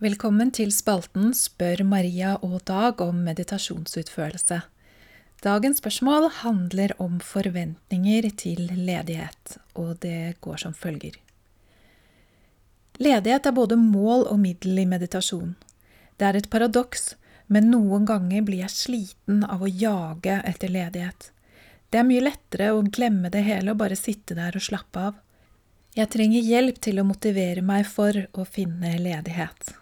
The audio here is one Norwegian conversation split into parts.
Velkommen til spalten Spør Maria og Dag om meditasjonsutførelse. Dagens spørsmål handler om forventninger til ledighet, og det går som følger. Ledighet er både mål og middel i meditasjon. Det er et paradoks, men noen ganger blir jeg sliten av å jage etter ledighet. Det er mye lettere å glemme det hele og bare sitte der og slappe av. Jeg trenger hjelp til å motivere meg for å finne ledighet.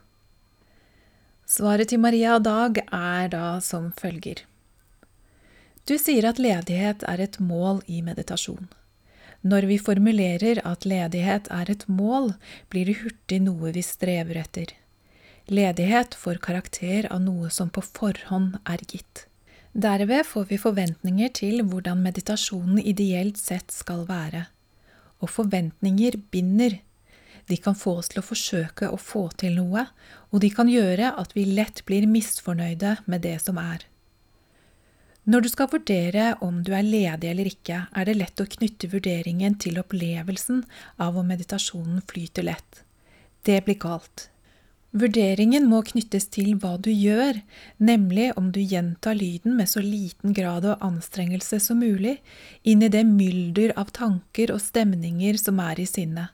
Svaret til Maria Dag er da som følger. Du sier at ledighet er et mål i meditasjon. Når vi formulerer at ledighet er et mål, blir det hurtig noe vi strever etter. Ledighet får karakter av noe som på forhånd er gitt. Derved får vi forventninger til hvordan meditasjonen ideelt sett skal være. Og forventninger binder, de kan få oss til å forsøke å få til noe, og de kan gjøre at vi lett blir misfornøyde med det som er. Når du skal vurdere om du er ledig eller ikke, er det lett å knytte vurderingen til opplevelsen av om meditasjonen flyter lett. Det blir galt. Vurderingen må knyttes til hva du gjør, nemlig om du gjentar lyden med så liten grad av anstrengelse som mulig inn i det mylder av tanker og stemninger som er i sinnet.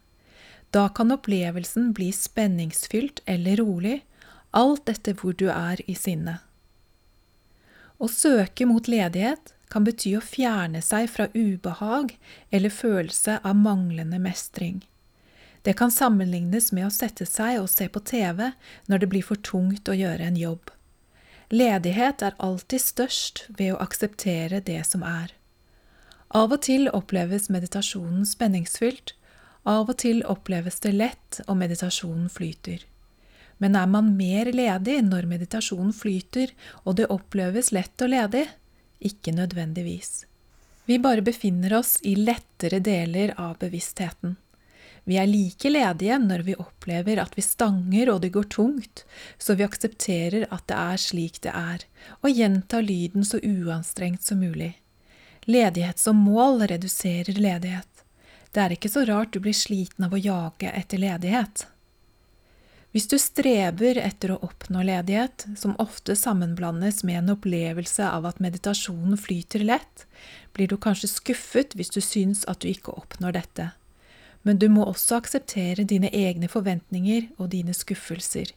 Da kan opplevelsen bli spenningsfylt eller rolig, alt etter hvor du er i sinnet. Å søke mot ledighet kan bety å fjerne seg fra ubehag eller følelse av manglende mestring. Det kan sammenlignes med å sette seg og se på TV når det blir for tungt å gjøre en jobb. Ledighet er alltid størst ved å akseptere det som er. Av og til oppleves meditasjonen spenningsfylt, av og til oppleves det lett, og meditasjonen flyter. Men er man mer ledig når meditasjonen flyter og det oppleves lett og ledig? Ikke nødvendigvis. Vi bare befinner oss i lettere deler av bevisstheten. Vi er like ledige når vi opplever at vi stanger og det går tungt, så vi aksepterer at det er slik det er, og gjentar lyden så uanstrengt som mulig. Ledighet som mål reduserer ledighet. Det er ikke så rart du blir sliten av å jage etter ledighet. Hvis du streber etter å oppnå ledighet, som ofte sammenblandes med en opplevelse av at meditasjonen flyter lett, blir du kanskje skuffet hvis du syns at du ikke oppnår dette. Men du må også akseptere dine egne forventninger og dine skuffelser.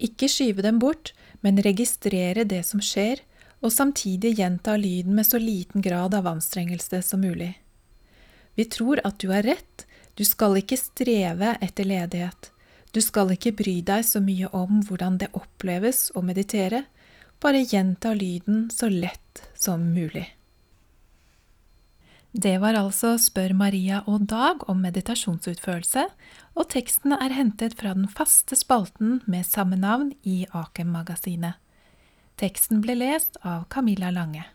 Ikke skyve dem bort, men registrere det som skjer, og samtidig gjenta lyden med så liten grad av anstrengelse som mulig. Vi tror at du har rett, du skal ikke streve etter ledighet. Du skal ikke bry deg så mye om hvordan det oppleves å meditere, bare gjenta lyden så lett som mulig. Det var altså Spør Maria og Dag om meditasjonsutførelse, og teksten er hentet fra den faste spalten med samme navn i Akem-magasinet. Teksten ble lest av Camilla Lange.